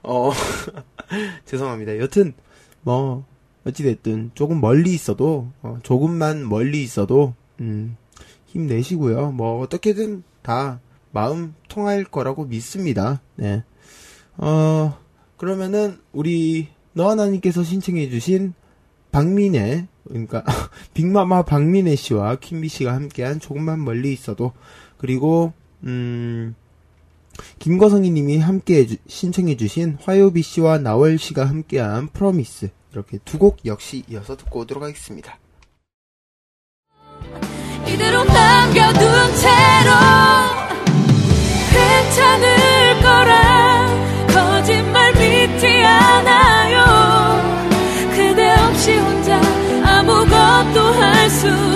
S1: 어, 죄송합니다. 여튼, 뭐, 어찌됐든 조금 멀리 있어도, 어, 조금만 멀리 있어도, 음, 힘내시고요. 뭐, 어떻게든 다 마음 통할 거라고 믿습니다. 네. 어, 그러면은, 우리, 너하나님께서 신청해주신 박민혜, 그러니까, 빅마마 박민혜 씨와 킴비 씨가 함께한 조금만 멀리 있어도, 그리고, 음, 김거성이 님이 함께 해주- 신청해 주신 화요비 씨와 나월 씨가 함께한 프로미스. 이렇게 두 곡 역시 이어서 듣고 오도록 하겠습니다.
S3: 이대로 남겨둔 채로 괜찮을 할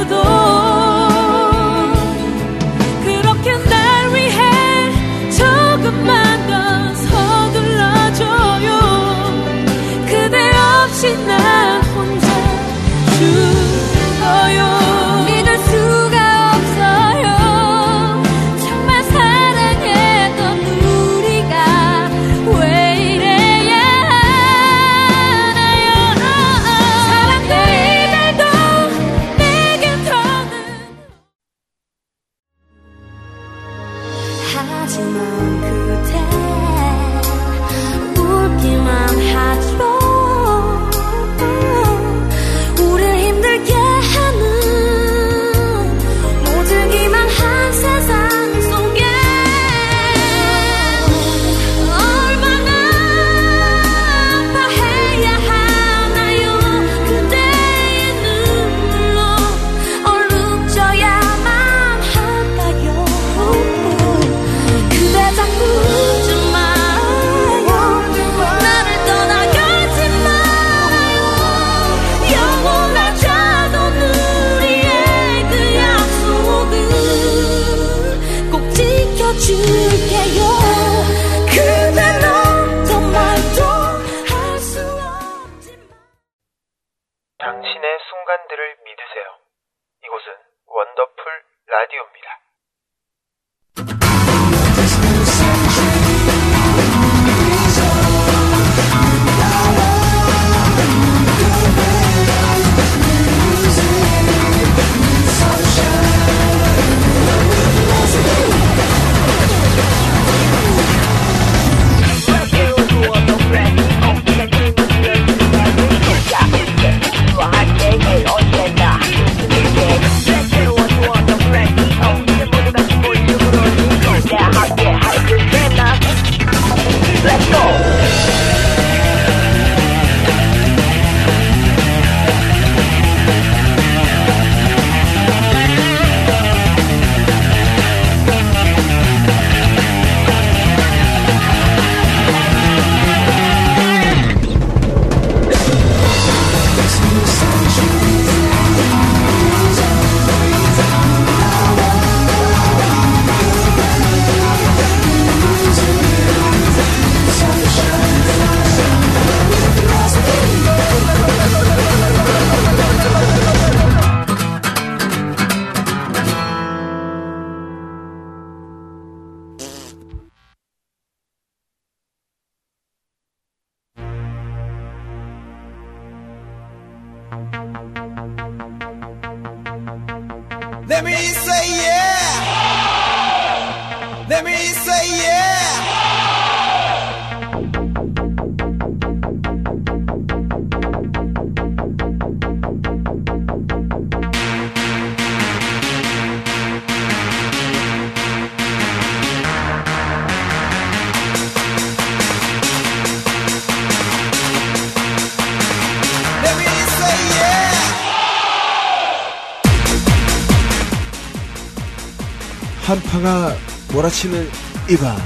S1: 아치는 이밤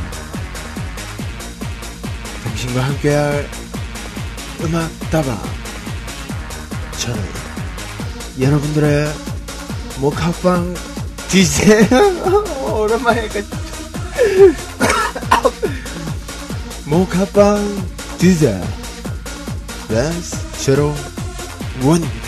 S1: 당신과 함께할 음악 다방. 저는 여러분들의 목합방 DJ 오랜만에 그 목합방 DJ 랜스 제로 원입니다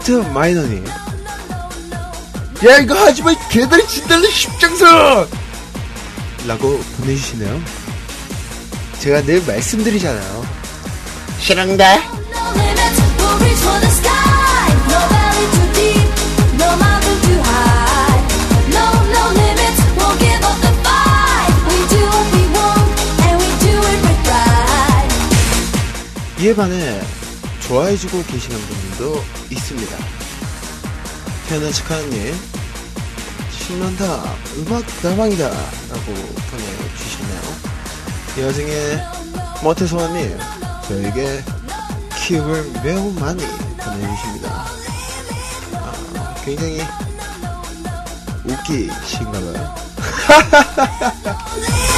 S1: 같은 마이너니. 야 이거 하지마. 개들이 진달래 십장선! 라고 보내주시네요. 제가 늘 말씀드리잖아요. 싫은데 이에 반해 좋아해주고 계시는 분들도 있습니다. 태어난 척하는님 신난다 음악 다방이다 라고 보내주시네요. 이 와중에 모태소아님 저에게 키움을 매우 많이 보내주십니다. 아, 굉장히 웃기신가봐요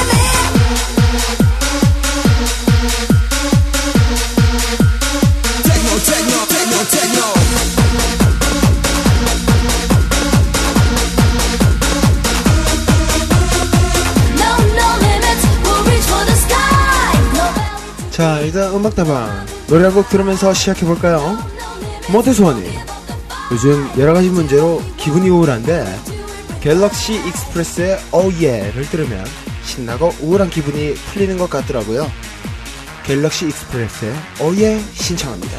S1: 자 일단 음악다방 노래 한 곡 들으면서 시작해볼까요? 모태소원이. 요즘 여러가지 문제로 기분이 우울한데 갤럭시 익스프레스의 Oh Yeah를 들으면 신나고 우울한 기분이 풀리는 것 같더라고요. 갤럭시 익스프레스의 Oh Yeah 신청합니다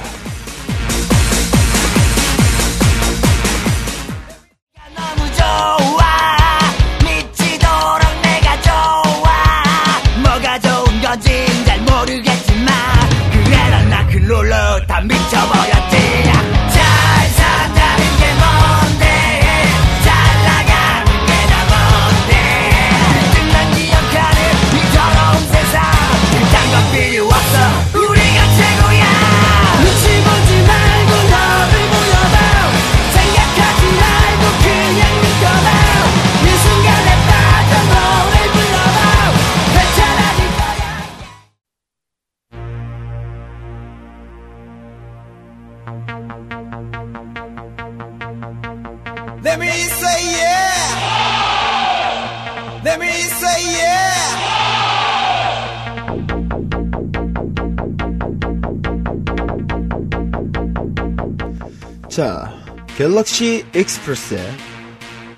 S1: 갤럭시 익스프레스의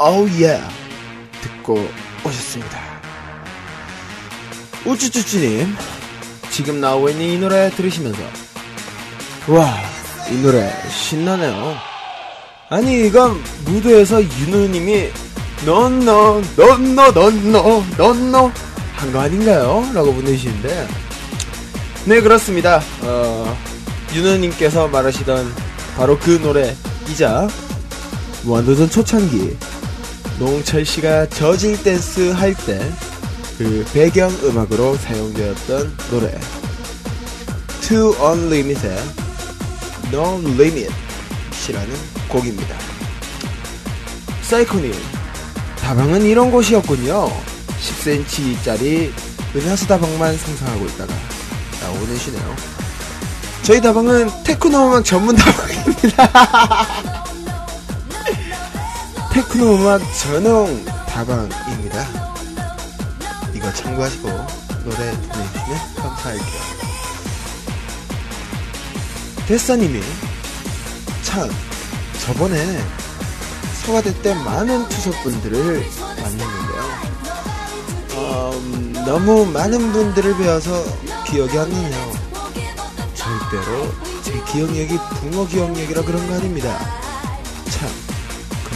S1: Oh Yeah 듣고 오셨습니다. 우쭈쭈쭈님 지금 나오고 있는 이 노래 들으시면서 와 이 노래 신나네요. 아니 이건 무대에서 윤우님이 넌너 넌너 넌너 넌너 한 거 아닌가요? 라고 보내주시는데. 네 그렇습니다. 어, 윤우님께서 말하시던 바로 그 노래이자 완도전 초창기 농철 씨가 저질 댄스 할 때 그 배경 음악으로 사용되었던 노래 To Unlimited No Limit 이라는 곡입니다. 사이코님 다방은 이런 곳이었군요. 10cm짜리 은하수 다방만 상상하고 있다가 나오내시네요. 저희 다방은 테크노 음악 전문 다방입니다. 테크노 음악 전용 다방입니다. 이거 참고하시고 노래 보내주시면 감사할게요. 데사님이 참 저번에 서가대 때 많은 투석분들을 많이 했는데요. 음, 너무 많은 분들을 배워서 기억이 안 나네요. 절대로 제 기억력이 붕어 기억력이라 그런 거 아닙니다.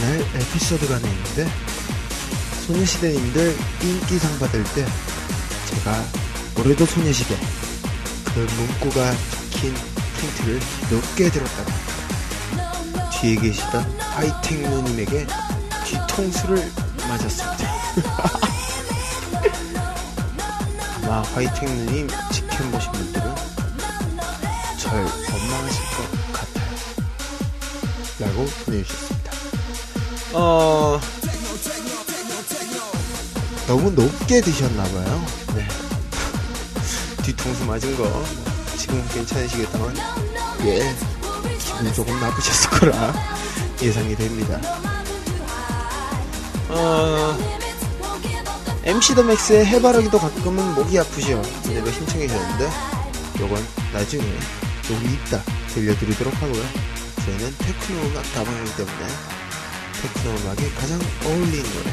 S1: 참 그날 에피소드가 있는데 소녀시대님들 인기상 받을 때 제가 올해도 소녀시대 그 문구가 적힌 프린트를 몇 개 들었다가 뒤에 계시던 하이텍 누님에게 뒤통수를 맞았습니다. 아마 화이팅 누님 직캠 보신 분들은 절 원망하실 것 같아요. 라고 보내주셨습니다. 어, 너무 높게 드셨나봐요. 네. 뒤통수 맞은 거 지금 괜찮으시겠다만, 예, 기분 조금 나쁘셨을 거라 예상이 됩니다. 어, MC 더 맥스의 해바라기도 가끔은 목이 아프죠. 이거 신청해 주셨는데, 요건 나중에 여기 있다 들려드리도록 하고요. 저희는 테크노 음악 다방이기 때문에 테크노 음악이 가장 어울리는 노래.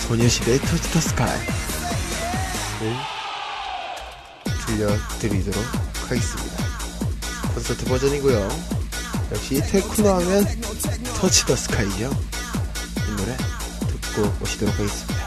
S1: 소녀시대의 터치 더 스카이를 들려드리도록 하겠습니다. 콘서트 버전이고요. 역시 테크노 하면 터치 더 스카이죠. 이 노래 듣고 오시도록 하겠습니다.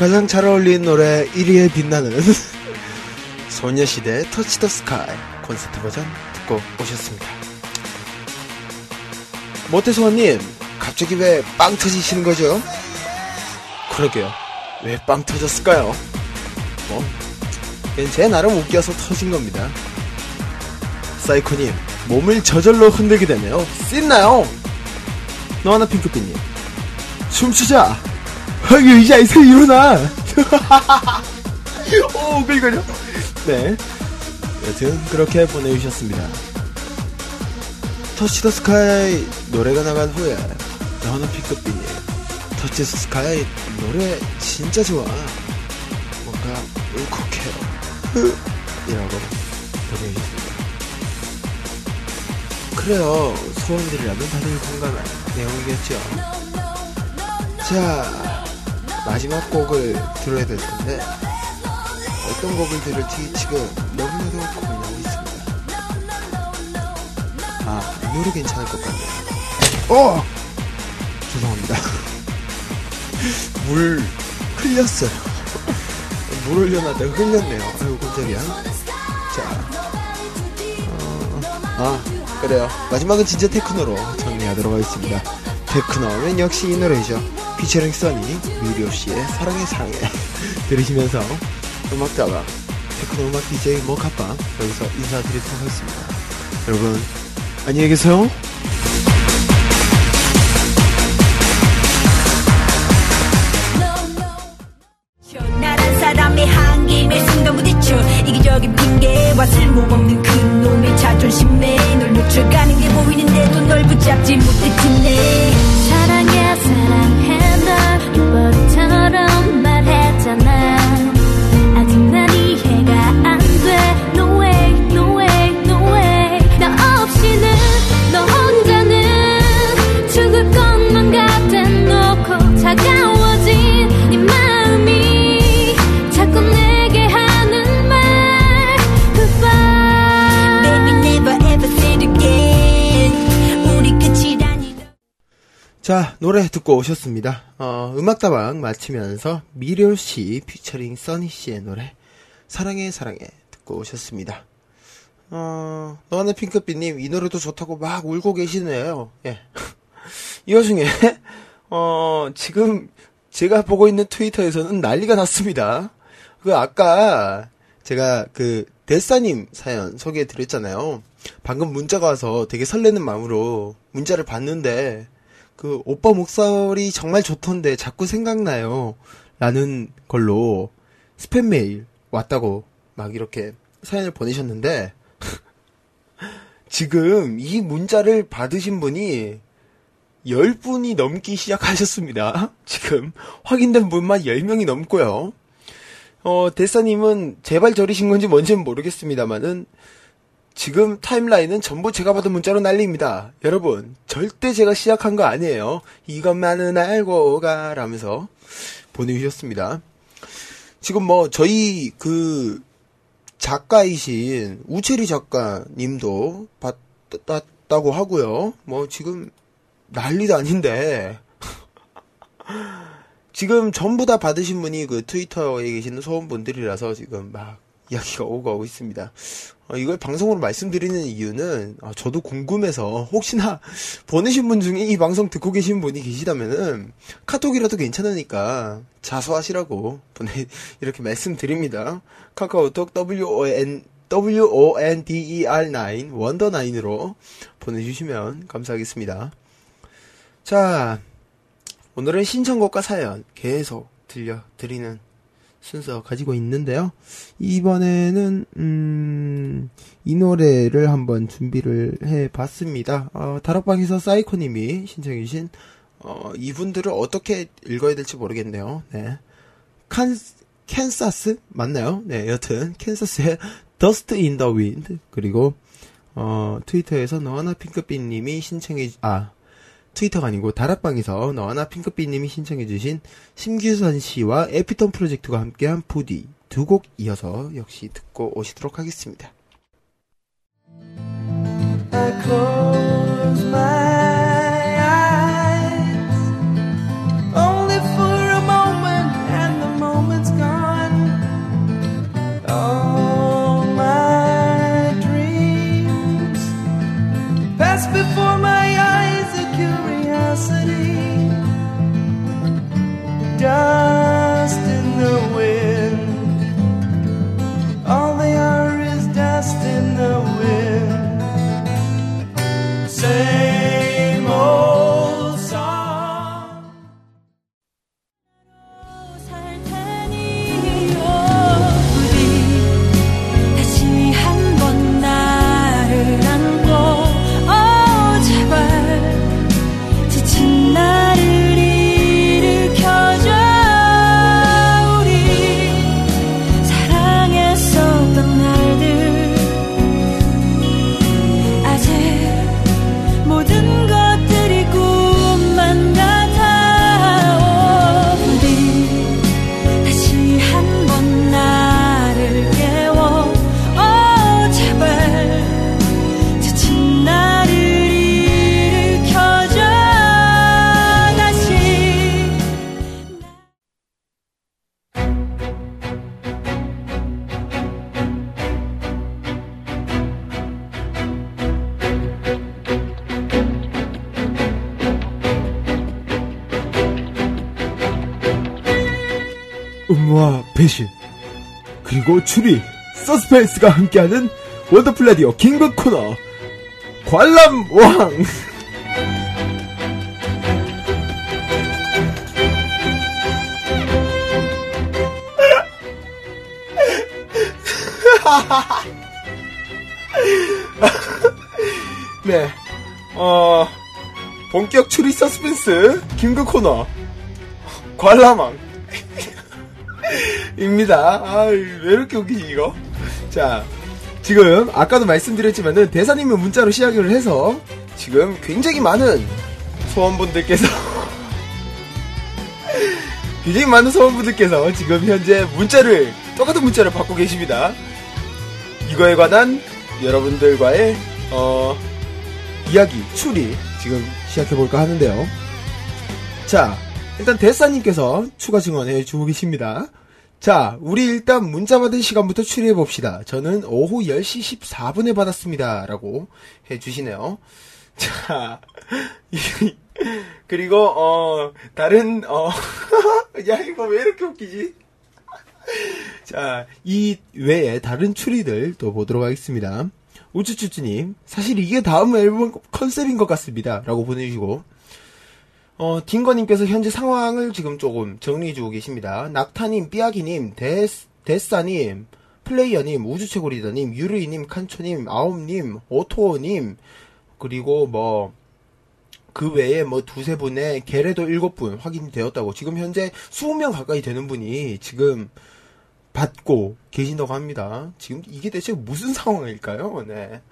S1: 가장 잘 어울리는 노래 1위에 빛나는 소녀시대 터치 더 스카이 콘서트 버전 듣고 오셨습니다. 모태소원님, 갑자기 왜 빵 터지시는 거죠? 그러게요. 왜 빵 터졌을까요? 뭐, 제 나름 웃겨서 터진 겁니다. 사이코님, 몸을 저절로 흔들게 되네요. 씻나요? 너하나 핑크빛님, 춤추자! 이 의자에서 일어나! 오, 끌거려. 네. 여튼, 그렇게 보내주셨습니다. 터치 더 스카이 노래가 나간 후에, 너는 피크빈이 터치 더 스카이 노래 진짜 좋아. 뭔가 울컥해요. 이라고 보내주셨습니다. 그래요. 소원들이라면 다들 공감할 내용이겠죠. 자, 마지막 곡을 들어야 될 텐데, 어떤 곡을 들을지 지금 너무나도 고민하고 있습니다. 아, 이 노래 괜찮을 것 같네요. 어! 죄송합니다. 물 흘렸어요. 물 흘려놨다가 흘렸네요. 아이고, 깜짝이야. 자, 어, 아, 그래요. 마지막은 진짜 테크노로 정리하도록 하겠습니다. 테크노 하면 역시 이 노래죠. 피처링 써니, 뮤리오 씨의 사랑해 사랑해. 들으시면서 음악다방, 테크노 음악 DJ 모카빵 여기서 인사드리도록 하겠습니다. 여러분, 안녕히 계세요.
S7: 자,
S1: 노래 듣고 오셨습니다. 어, 음악다방 마치면서 미료 씨 피처링 써니 씨의 노래, 사랑해, 사랑해 듣고 오셨습니다. 어, 너와는 핑크빛님, 이 노래도 좋다고 막 울고 계시네요. 예. 이 와중에, 어, 지금 제가 보고 있는 트위터에서는 난리가 났습니다. 그, 아까 제가 그, 데사님 사연 소개해 드렸잖아요. 방금 문자가 와서 되게 설레는 마음으로 문자를 봤는데, 그 오빠 목소리 정말 좋던데 자꾸 생각나요. 라는 걸로 스팸 메일 왔다고 막 이렇게 사연을 보내셨는데 지금 이 문자를 받으신 분이 10분이 넘기 시작하셨습니다. 지금 확인된 분만 10명이 넘고요. 어, 대사님은 제발 저리신 건지 뭔지는 모르겠습니다만은 지금 타임라인은 전부 제가 받은 문자로 날립니다. 여러분, 절대 제가 시작한 거 아니에요. 이것만은 알고 가 라면서 보내주셨습니다. 지금 뭐, 저희 그, 작가이신 우체리 작가님도 받았다고 하고요. 뭐, 지금 난리도 아닌데. 지금 전부 다 받으신 분이 그 트위터에 계시는 소원분들이라서 지금 막 이야기가 오고 오고 있습니다. 어, 이걸 방송으로 말씀드리는 이유는 어, 저도 궁금해서 혹시나 보내신 분 중에 이 방송 듣고 계신 분이 계시다면은 카톡이라도 괜찮으니까 자수하시라고 보내 이렇게 말씀드립니다. 카카오톡 WON WONDER9 원더 9으로 보내주시면 감사하겠습니다. 자 오늘은 신청곡과 사연 계속 들려드리는 순서 가지고 있는데요. 이번에는 음, 이 노래를 한번 준비를 해봤습니다. 어, 다락방에서 사이코님이 신청해주신 어, 이분들을 어떻게 읽어야 될지 모르겠네요. 네, 칸 캔사스 맞나요? 네, 여튼 캔사스의 Dust in the Wind 그리고 어, 트위터에서 너하나 핑크빛님이 신청해 아 트위터가 아니고 다락방에서 너하나 핑크빛님이 신청해주신 심규선 씨와 에피톤 프로젝트가 함께한 부디 두 곡 이어서 역시 듣고 오시도록 하겠습니다.
S4: I close my
S1: 음모와 배신 그리고 추리 서스펜스가 함께하는 원더풀 라디오 긴급 코너 관람왕! 네. 어, 본격 추리 서스펜스, 김구 코너, 관람왕. 입니다. 아, 왜 이렇게 웃기지, 이거? 자, 지금, 아까도 말씀드렸지만은, 대사님은 문자로 시작을 해서, 지금 굉장히 많은 소원분들께서, 굉장히 많은 소원분들께서 지금 현재 문자를, 똑같은 문자를 받고 계십니다. 이거에 관한 여러분들과의, 어, 이야기, 추리, 지금 시작해볼까 하는데요. 자, 일단 대사님께서 추가 증언해 주고 계십니다. 자, 우리 일단 문자 받은 시간부터 추리해 봅시다. 저는 오후 10시 14분에 받았습니다. 라고 해 주시네요. 자, 이- 그리고, 어, 다른, 어, 야, 이거 왜 이렇게 웃기지? 자, 이 외에 다른 추리들 또 보도록 하겠습니다. 우쭈쭈쭈님, 사실 이게 다음 앨범 컨셉인 것 같습니다. 라고 보내주시고, 어, 딩거님께서 현재 상황을 지금 조금 정리해주고 계십니다. 낙타님, 삐아기님, 데스, 데싸님, 플레이어님, 우주최고리더님, 유르이님, 칸초님, 아홉님, 오토님, 그리고 뭐, 그 외에 뭐 두세 분의 게레도 일곱 분 확인이 되었다고 지금 현재 20명 가까이 되는 분이 지금 받고 계신다고 합니다. 지금 이게 대체 무슨 상황일까요? 네.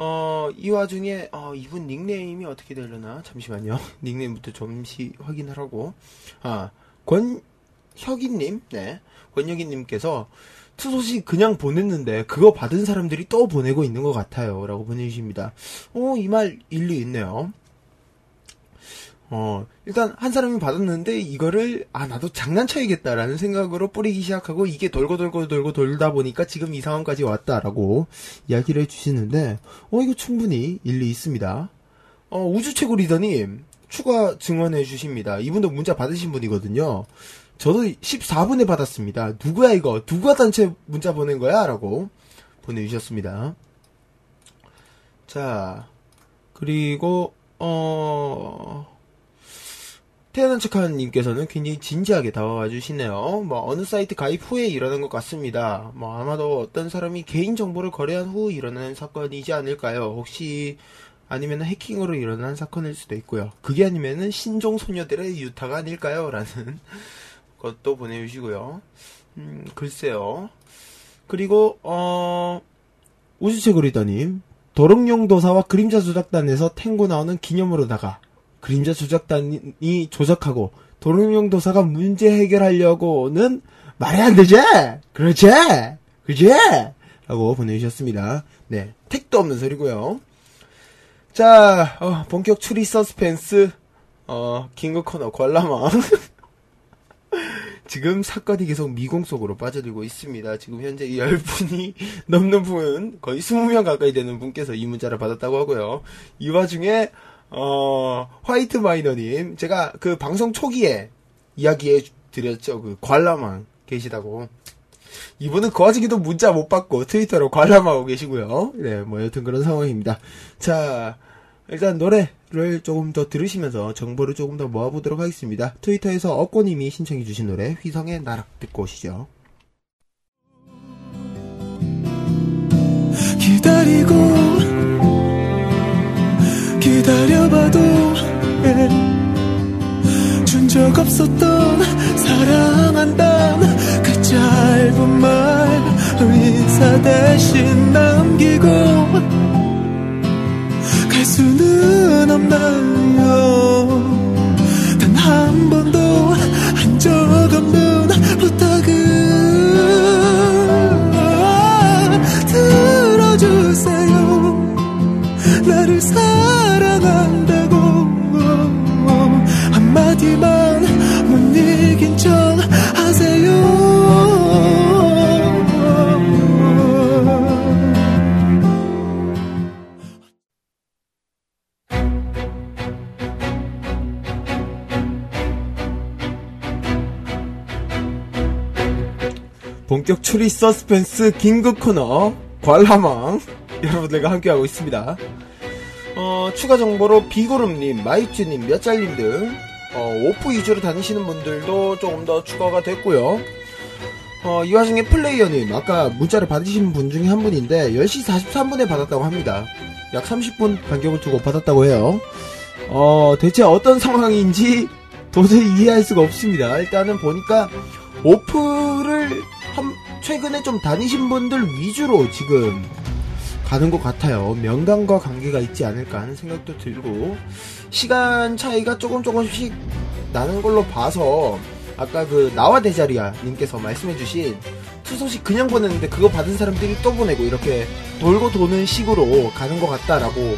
S1: 어, 이 와중에, 어, 이분 닉네임이 어떻게 되려나? 잠시만요. 닉네임부터 잠시 확인하라고. 아, 권혁이님? 네. 권혁이님께서 투소식 그냥 보냈는데, 그거 받은 사람들이 또 보내고 있는 것 같아요. 라고 보내주십니다. 어, 이말 일리 있네요. 어, 일단 한 사람이 받았는데 이거를 아 나도 장난쳐야겠다라는 생각으로 뿌리기 시작하고 이게 돌고 돌고 돌고 돌다 보니까 지금 이 상황까지 왔다라고 이야기를 해주시는데 어 이거 충분히 일리 있습니다. 어 우주 최고 리더님 추가 증언해 주십니다. 이분도 문자 받으신 분이거든요. 저도 14분에 받았습니다. 누구야 이거? 누가 단체 문자 보낸 거야? 라고 보내주셨습니다. 자 그리고 어 태어난 척하는님께서는 굉장히 진지하게 다가와 주시네요. 뭐 어느 사이트 가입 후에 일어난 것 같습니다. 뭐 아마도 어떤 사람이 개인 정보를 거래한 후 일어난 사건이지 않을까요? 혹시 아니면 해킹으로 일어난 사건일 수도 있고요. 그게 아니면은 신종 소녀들의 유타가 아닐까요? 라는 것도 보내주시고요. 음, 글쎄요. 그리고 어 우주최고리더님 도롱뇽 도사와 그림자 조작단에서 탱고 나오는 기념으로다가 그림자 조작단이 조작하고 도롱뇽 도사가 문제 해결하려고는 말이 안 되지? 그렇지? 그지? 라고 보내주셨습니다. 네. 택도 없는 소리고요 자, 어, 본격 추리 서스펜스, 어, 킹그 코너 관람왕. 지금 사건이 계속 미공 속으로 빠져들고 있습니다. 지금 현재 10분이 넘는 분, 거의 20명 가까이 되는 분께서 이 문자를 받았다고 하고요. 이 와중에, 어, 화이트 마이너님, 제가 그 방송 초기에 이야기해 드렸죠. 그 관람왕 계시다고. 이분은 그 와중에도 문자 못 받고 트위터로 관람하고 계시고요. 네, 뭐 여튼 그런 상황입니다. 자, 일단 노래를 조금 더 들으시면서 정보를 조금 더 모아보도록 하겠습니다. 트위터에서 어꼬님이 신청해주신 노래 휘성의 나락 듣고 오시죠.
S6: 기다리고 기다려봐도 준적 없었던 사랑한단 그 짧은 말 의사 대신 남기고 갈 수는 없나요? 단 한 번도 한 적 없는 부탁을 들어주세요. 나를 사랑
S1: 본격 추리 서스펜스 긴급 코너 관람왕 여러분들과 함께하고 있습니다. 어, 추가 정보로 비구름님, 마이쭈님, 몇잘님 등 어, 오프 위주로 다니시는 분들도 조금 더 추가가 됐고요. 어, 이 와중에 플레이어님, 아까 문자를 받으신 분 중에 한 분인데 10시 43분에 받았다고 합니다. 약 30분 간격을 두고 받았다고 해요. 어, 대체 어떤 상황인지 도저히 이해할 수가 없습니다. 일단은 보니까 오프를 한- 최근에 좀 다니신 분들 위주로 지금 가는 것 같아요. 명당과 관계가 있지 않을까 하는 생각도 들고 시간 차이가 조금 조금씩 나는 걸로 봐서 아까 그 나와 대자리야 님께서 말씀해주신 투소식 그냥 보냈는데 그거 받은 사람들이 또 보내고 이렇게 돌고 도는 식으로 가는 것 같다라고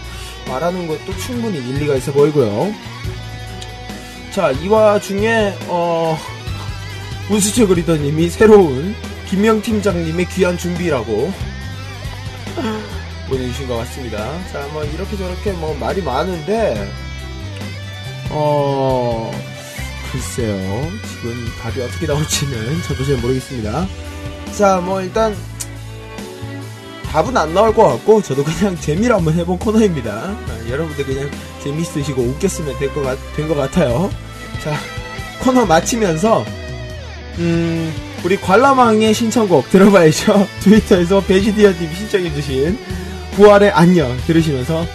S1: 말하는 것도 충분히 일리가 있어 보이고요. 자, 이 와 중에, 어, 우수철 그리더님이 새로운 김명 팀장님의 귀한 준비라고 보내주신 것 같습니다. 자, 뭐, 이렇게 저렇게 뭐, 말이 많은데, 어, 글쎄요. 지금 답이 어떻게 나올지는 저도 잘 모르겠습니다. 자, 뭐, 일단, 답은 안 나올 것 같고, 저도 그냥 재미로 한번 해본 코너입니다. 아, 여러분들 그냥 재밌으시고 웃겼으면 될 것 같아요. 자, 코너 마치면서, 음, 우리 관람왕의 신청곡 들어봐야죠. 트위터에서 베지디언님이 신청해주신 부활의 안녕 들으시면서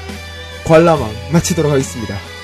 S1: 관람왕 마치도록 하겠습니다.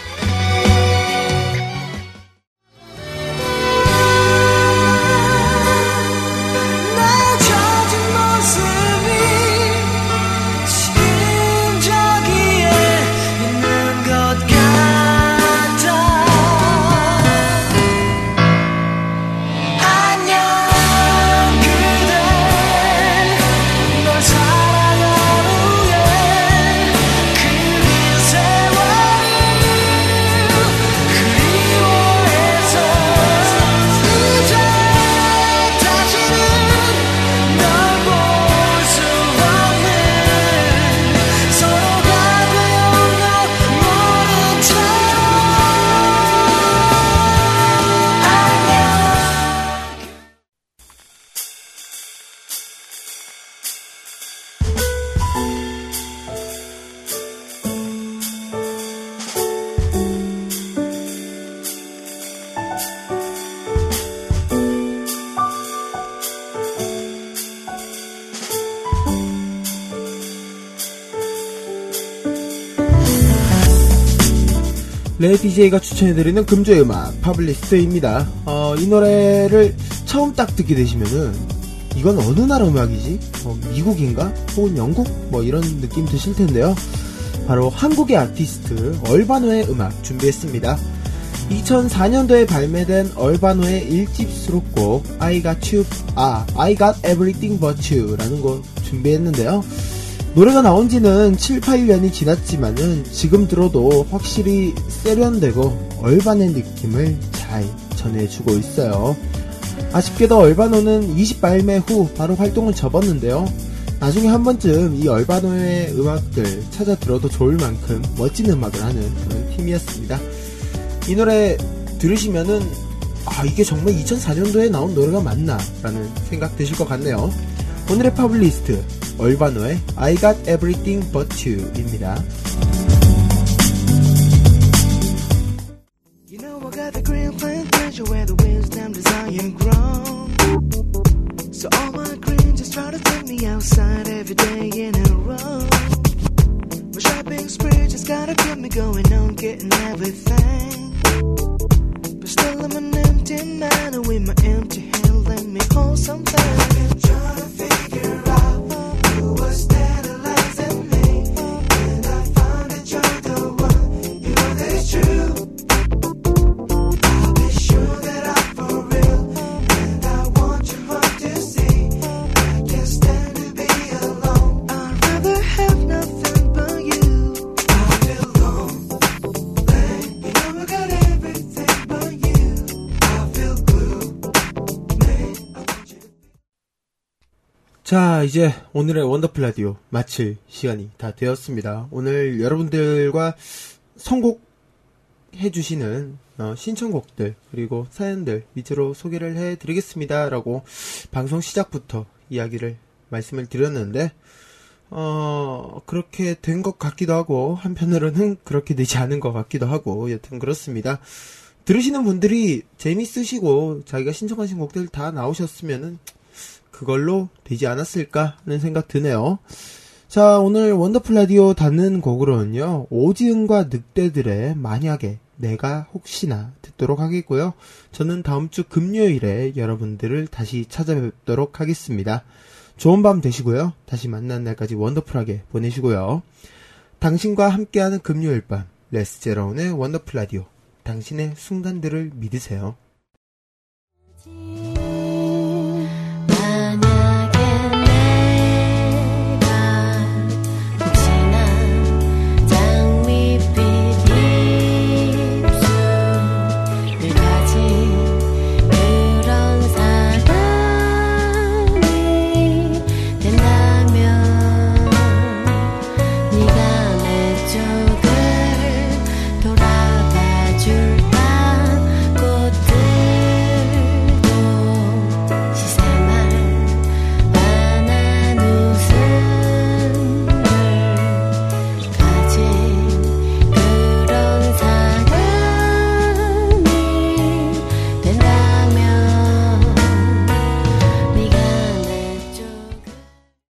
S1: 레 DJ가 추천해드리는 금조의 음악 파블리스트입니다. 어, 이 노래를 처음 딱 듣게 되시면은 이건 어느 나라 음악이지? 어, 미국인가? 혹은 영국? 뭐 이런 느낌 드실 텐데요. 바로 한국의 아티스트 얼바노의 음악 준비했습니다. 2004년도에 발매된 얼바노의 1집 수록곡 I Got You, 아, I Got Everything But You라는 곡 준비했는데요. 노래가 나온 지는 7, 8년이 지났지만은 지금 들어도 확실히 세련되고 얼반의 느낌을 잘 전해주고 있어요. 아쉽게도 얼바노는 20 발매 후 바로 활동을 접었는데요. 나중에 한 번쯤 이 얼바노의 음악들 찾아 들어도 좋을 만큼 멋진 음악을 하는 그런 팀이었습니다. 이 노래 들으시면은 아 이게 정말 2004년도에 나온 노래가 맞나 라는 생각 드실 것 같네요. 오늘의 파블리스트 얼바노의 I Got Everything But You입니다.
S6: You know I got the green plantation where the wisdom desire grown. So all my green just try to take me outside every day in a row. My shopping spree just gotta get me going on getting everything. But still I'm an empty man and with my empty hand
S1: 자, 이제 오늘의 원더풀 라디오 마칠 시간이 다 되었습니다. 오늘 여러분들과 선곡 해주시는 어, 신청곡들 그리고 사연들 위주로 소개를 해드리겠습니다. 라고 방송 시작부터 이야기를 말씀을 드렸는데 어, 그렇게 된 것 같기도 하고, 한편으로는 그렇게 되지 않은 것 같기도 하고, 여튼 그렇습니다. 들으시는 분들이 재밌으시고, 자기가 신청하신 곡들 다 나오셨으면은, 그걸로 되지 않았을까 하는 생각 드네요. 자, 오늘 원더풀 라디오 닫는 곡으로는요, 오지은과 늑대들의 만약에 내가 혹시나 듣도록 하겠고요. 저는 다음 주 금요일에 여러분들을 다시 찾아뵙도록 하겠습니다. 좋은 밤 되시고요. 다시 만날 날까지 원더풀하게 보내시고요. 당신과 함께하는 금요일 밤, 레스 제라운의 원더풀 라디오. 당신의 순간들을 믿으세요.